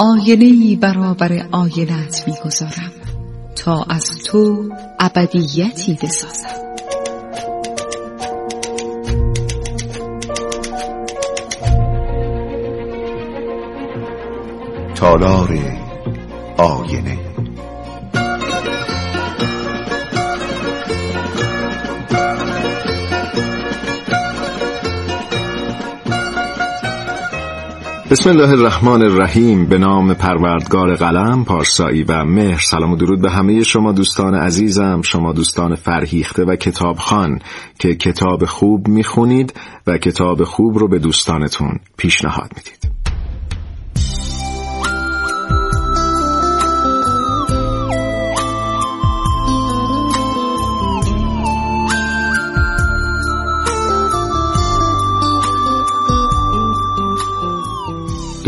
آینه برابر آینت می‌گذارم تا از تو ابدیتی بسازم. تالار آینه بسم الله الرحمن الرحیم به نام پروردگار قلم پارسایی و مهر. سلام و درود به همه شما دوستان عزیزم شما دوستان فرهیخته و کتابخان که کتاب خوب می‌خونید و کتاب خوب رو به دوستانتون پیشنهاد می‌دید.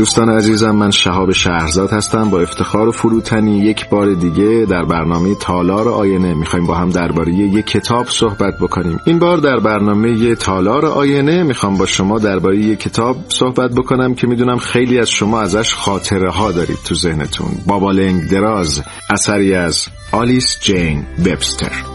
دوستان عزیزم من شهاب شهرزاد هستم. با افتخار و فروتنی یک بار دیگه در برنامه تالار آینه می‌خوایم با هم درباره یک کتاب صحبت بکنیم. این بار در برنامه تالار آینه می‌خوام با شما درباره یک کتاب صحبت بکنم که می‌دونم خیلی از شما ازش خاطره ها دارید تو ذهنتون. بابا لنگ دراز اثری از آلیس جین وبستر.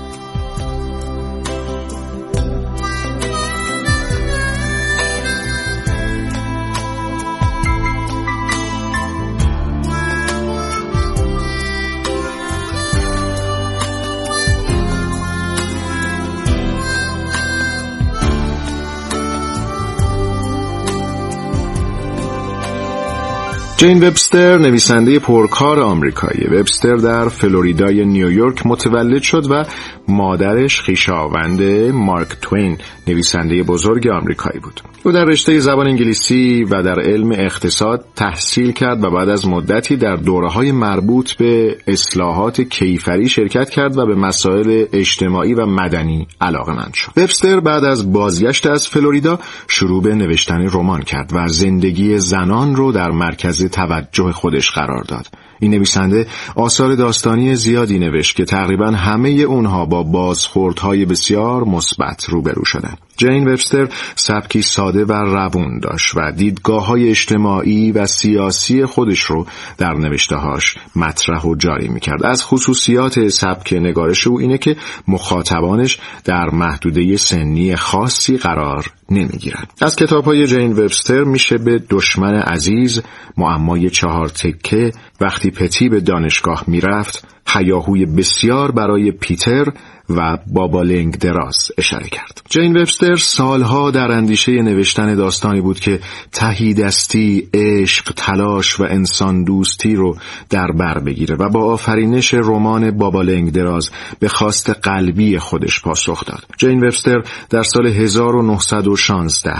جین وبستر نویسنده پرکار آمریکایی. وبستر در فلوریدای نیویورک متولد شد و مادرش خیشاوند مارک توین نویسنده بزرگ آمریکایی بود. او در رشته زبان انگلیسی و در علم اقتصاد تحصیل کرد و بعد از مدتی در دوره های مربوط به اصلاحات کیفری شرکت کرد و به مسائل اجتماعی و مدنی علاقه مند شد. وبستر بعد از بازگشت از فلوریدا شروع به نوشتن رمان کرد و زندگی زنان رو در مرکز توجه خودش قرار داد این نویسنده آثار داستانی زیادی نوشت که تقریبا همه اونها با بازخوردهای بسیار مثبت روبرو شدند. جین وبستر سبکی ساده و روون داشت و دیدگاه های اجتماعی و سیاسی خودش رو در نوشتهاش مطرح و جاری می‌کرد. از خصوصیات سبک نگارش او اینه که مخاطبانش در محدوده سنی خاصی قرار نمی‌گیرد. از کتاب های جین وبستر میشه به دشمن عزیز، معمای چهار تکه، وقتی پتی به دانشگاه می‌رفت، هیاهوی بسیار برای پیتر و بابا لنگ دراز اشاره کرد. جین وبستر سالها در اندیشه نوشتن داستانی بود که تهی دستی، عشق، تلاش و انسان دوستی رو در بر بگیره و با آفرینش رمان بابا لنگ دراز به خواست قلبی خودش پاسخ داد. جین وبستر در سال 1916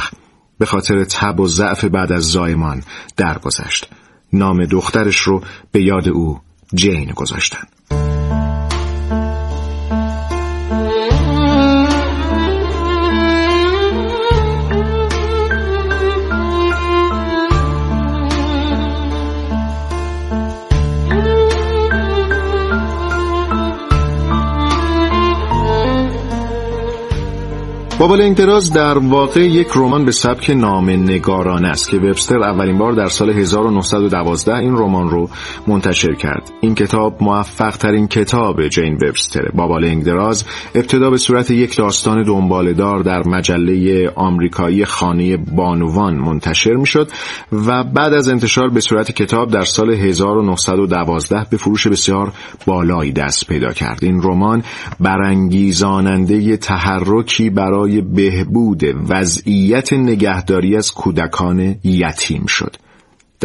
به خاطر تب و ضعف بعد از زایمان درگذشت. نام دخترش رو به یاد او جین گذاشتن. بابا لنگدراز در واقع یک رمان به سبک نام نگاران است که وبستر اولین بار در سال 1912 این رمان رو منتشر کرد. این کتاب موفق ترین کتاب جین وبستر. بابا لنگدراز ابتدا به صورت یک داستان دنبالدار در مجله آمریکایی خانه بانوان منتشر می شد و بعد از انتشار به صورت کتاب در سال 1912 به فروش بسیار بالایی دست پیدا کرد. این رمان برانگیزاننده تحرکی برای بهبود وضعیت نگهداری از کودکان یتیم شد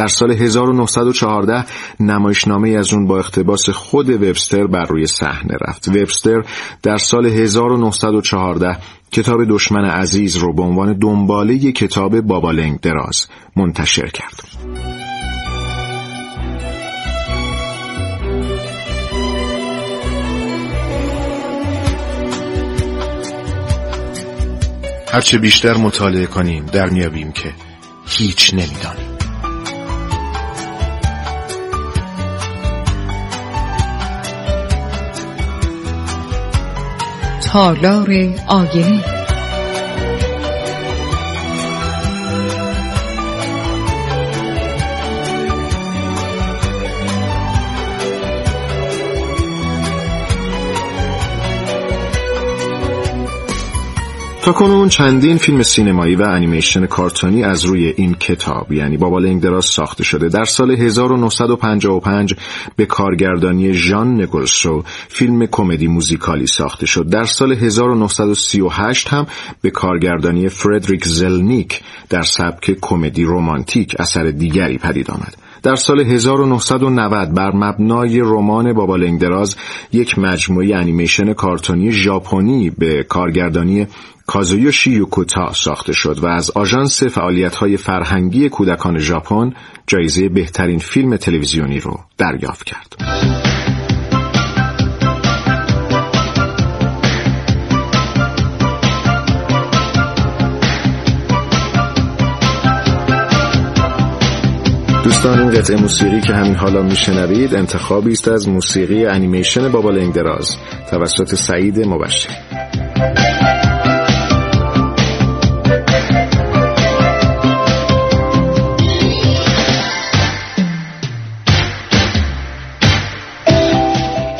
در سال 1914 نمایشنامه از اون با اقتباس خود وبستر بر روی صحنه رفت. وبستر در سال 1914 کتاب دشمن عزیز رو به عنوان دنباله کتاب بابالنگ دراز منتشر کرد. هرچه بیشتر مطالعه کنیم در میابیم که هیچ نمی‌دانیم تالار آینه. کنون چندین فیلم سینمایی و انیمیشن کارتونی از روی این کتاب یعنی بابا لنگ دراز ساخته شده. در سال 1955 به کارگردانی ژان نگلسو فیلم کمدی موزیکالی ساخته شد. در سال 1938 هم به کارگردانی فردریک زلنیک در سبک کمدی رومانتیک اثر دیگری پدید آمد. در سال 1990 بر مبنای رمان بابا لنگدراز یک مجموعه انیمیشن کارتونی ژاپنی به کارگردانی کازویوشی یوکوتا ساخته شد و از آژانس فعالیت‌های فرهنگی کودکان ژاپن جایزه بهترین فیلم تلویزیونی رو دریافت کرد. دوستان این قطعه موسیقی که همین حالا میشنوید انتخابی است از موسیقی انیمیشن بابا لنگدراز توسط سعید مبشر.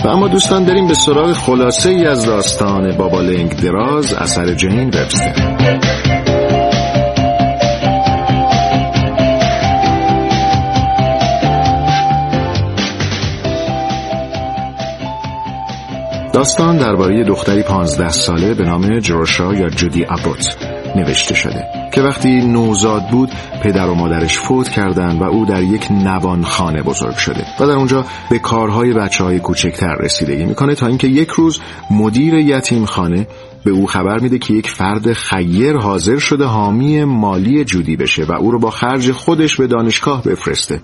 و اما دوستان بریم به سراغ خلاصه ای از داستان بابا لنگ دراز اثر جین وبستر. داستان درباره دختری پانزده ساله به نام جروشا یا جودی ابوت نوشته شده که وقتی نوزاد بود پدر و مادرش فوت کردند و او در یک نوان خانه بزرگ شده و در اونجا به کارهای بچه های کوچکتر رسیدگی می‌کنه تا اینکه یک روز مدیر یتیم خانه به او خبر میده که یک فرد خیر حاضر شده حامی مالی جودی بشه و او رو با خرج خودش به دانشگاه بفرسته.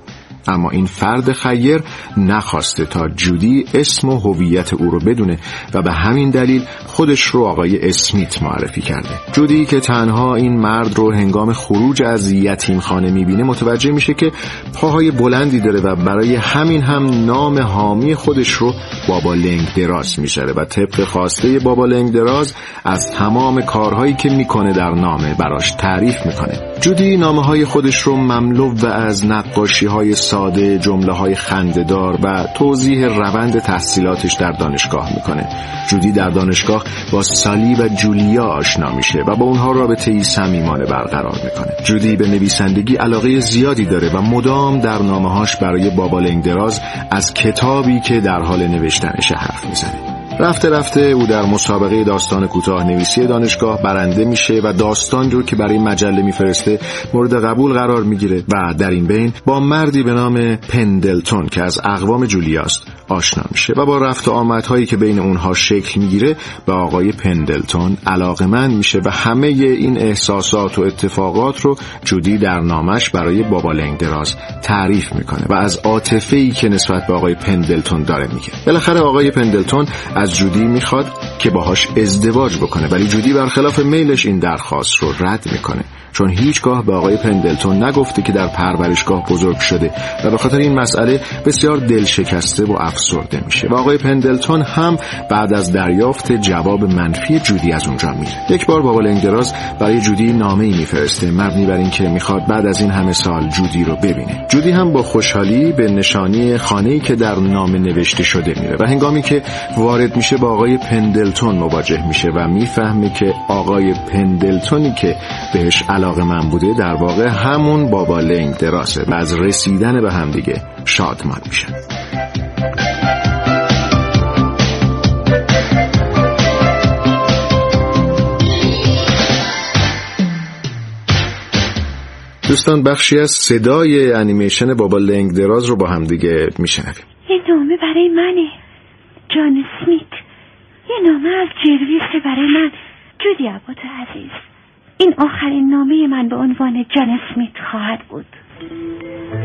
اما این فرد خیر نخواسته تا جودی اسم و هویت او رو بدونه و به همین دلیل خودش رو آقای اسمیت معرفی کرده. جودی که تنها این مرد رو هنگام خروج از یتیم خانه می‌بینه متوجه میشه که پاهای بلندی داره و برای همین هم نام حامی خودش رو بابا لنگ دراز میشره و طبق خواسته بابا لنگ دراز از تمام کارهایی که می‌کنه در نامه براش تعریف می‌کنه. جودی نامه های خودش رو مملو و از نقاشی های ساده جمله های خنددار و توضیح روند تحصیلاتش در دانشگاه می‌کنه. جودی در دانشگاه با سالی و جولیا آشنا میشه و با اونها رابطه ای صمیمانه برقرار می‌کنه. جودی به نویسندگی علاقه زیادی داره و مدام در نامه هاش برای بابا لنگدراز از کتابی که در حال نوشتنش حرف می‌زنه. رفته رفته او در مسابقه داستان کوتاه نویسی دانشگاه برنده میشه و داستان رو که برای مجله میفرسته مورد قبول قرار می‌گیره و در این بین با مردی به نام پندلتون که از اقوام جولیاست آشنا میشه و با رفت و آمدهایی که بین اونها شکل می‌گیره به آقای پندلتون علاقمند میشه و همه این احساسات و اتفاقات رو جودی در نامش برای بابا لنگ دراز تعریف می‌کنه و از عاطفه ای که نسبت به آقای پندلتون داره میگه. بالاخره آقای پندلتون جودی می‌خواد که باهاش ازدواج بکنه. ولی جودی برخلاف میلش این درخواست رو رد می‌کنه. چون هیچگاه به آقای پندلتون نگفته که در پرورشگاه بزرگ شده و به خاطر این مسئله بسیار دل شکسته و افسرده میشه. و آقای پندلتون هم بعد از دریافت جواب منفی جودی از اونجا میره. یک بار بابا لنگراز برای جودی نامه ای میفرسته. مبنی بر اینکه می‌خواد بعد از این همه سال جودی رو ببینه. جودی هم با خوشحالی به نشانی خانه که در نامه نوشته شده میره. و هنگامی که وارد میشه با آقای پندلتون مواجه میشه و می‌فهمه که آقای پندلتونی که بهش علاقه من بوده در واقع همون بابا لنگ دراسه و از رسیدن به همدیگه شادمان میشن دوستان بخشی از صدای انیمیشن بابا لنگ دراز رو با همدیگه میشنویم. یه نامه برای منه. جان سمیت. یه نامه از جرویس برای من. جودی عبات عزیز. این آخرین نامه من به عنوان جان سمیت خواهد بود.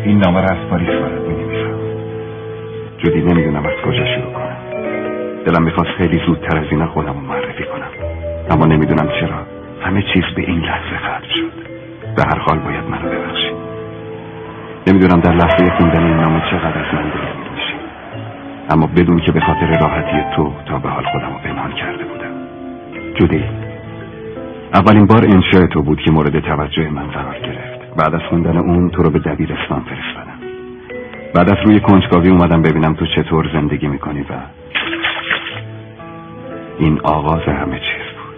این نامه را از پاریس وارد می نویسم جودی نمی‌دونم از کجا شروع کنم. دلم می‌خواست خیلی زودتر از اینا خودم رو معرفی کنم. اما نمی‌دونم چرا همه چیز به این لحظه ختم شد. به هر حال باید منو ببخشید. نمی‌دونم در لحظه خوندن این نامه چقدر از من دل اما بدون که به خاطر راحتی تو تا به حال خودم رو پنهان کرده بودم. جودی اولین بار انشاء تو بود که مورد توجه من قرار گرفت. بعد از خوندن اون تو رو به دبیرستان فرستادم. بعد از روی کنجکاوی اومدم ببینم تو چطور زندگی می‌کنی و این آغاز همه چیز بود.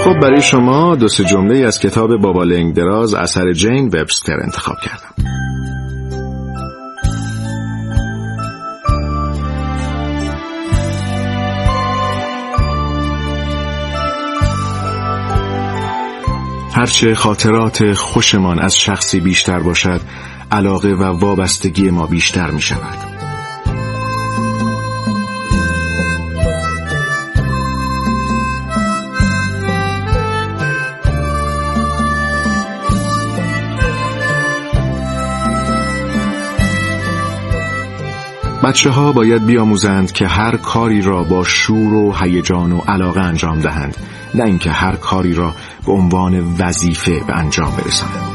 خب برای شما دو سه جمله از کتاب بابا لنگ دراز اثر جین وبستر انتخاب کردم. هرچه خاطرات خوشمان از شخصی بیشتر باشد علاقه و وابستگی ما بیشتر می شود بچه ها باید بیاموزند که هر کاری را با شور و هیجان و علاقه انجام دهند نه اینکه هر کاری را به عنوان وظیفه به انجام برسانند.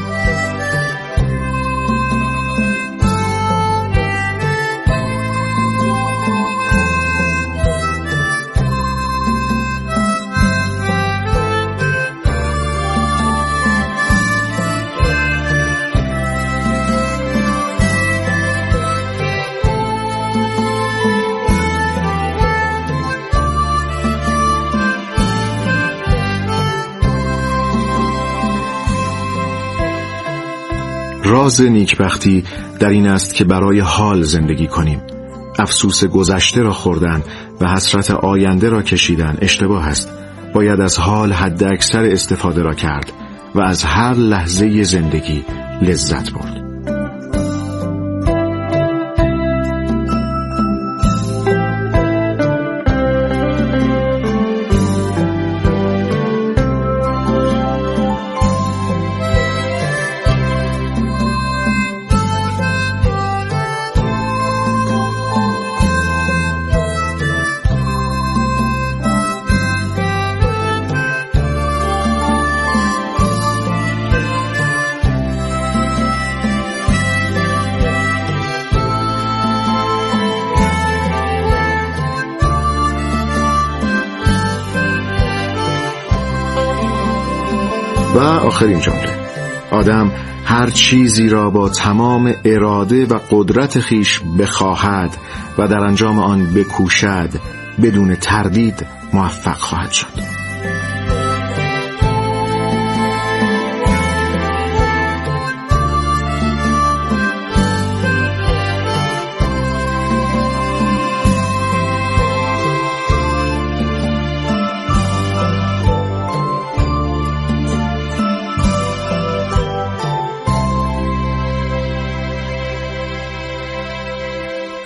راز نیکبختی در این است که برای حال زندگی کنیم. افسوس گذشته را خوردن و حسرت آینده را کشیدن اشتباه است. باید از حال حد اکثر استفاده را کرد و از هر لحظه زندگی لذت برد. و آخرین جمله. آدم هر چیزی را با تمام اراده و قدرت خیش بخواهد و در انجام آن بکوشد بدون تردید موفق خواهد شد.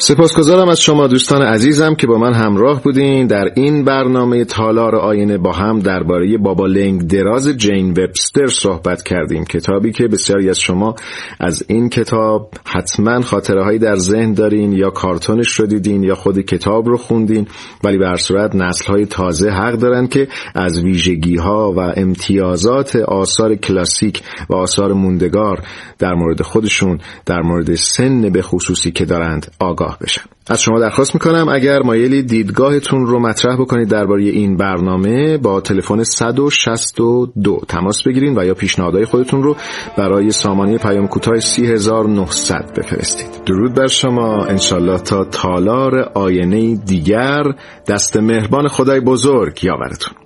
سپاسگزارم از شما دوستان عزیزم که با من همراه بودین در این برنامه تالار آینه با هم درباره بابا لنگ دراز جین وبستر صحبت کردیم. کتابی که بسیاری از شما از این کتاب حتما خاطره هایی در ذهن دارین یا کارتونش رو دیدین یا خود کتاب رو خوندین ولی به هر صورت نسل های تازه حق دارن که از ویژگی ها و امتیازات آثار کلاسیک و آثار موندگار در مورد خودشون در مورد سن به خصوصی که دارند آگاه بشن از شما درخواست می‌کنم اگر مایلی دیدگاهتون رو مطرح بکنید درباره این برنامه با تلفن 162 تماس بگیرید و یا پیشنهادهای خودتون رو برای سامانه پیام کوتاه 3900 بفرستید. درود بر شما. انشالله تا تالار آینه دیگر. دست مهربان خدای بزرگ یاورتون.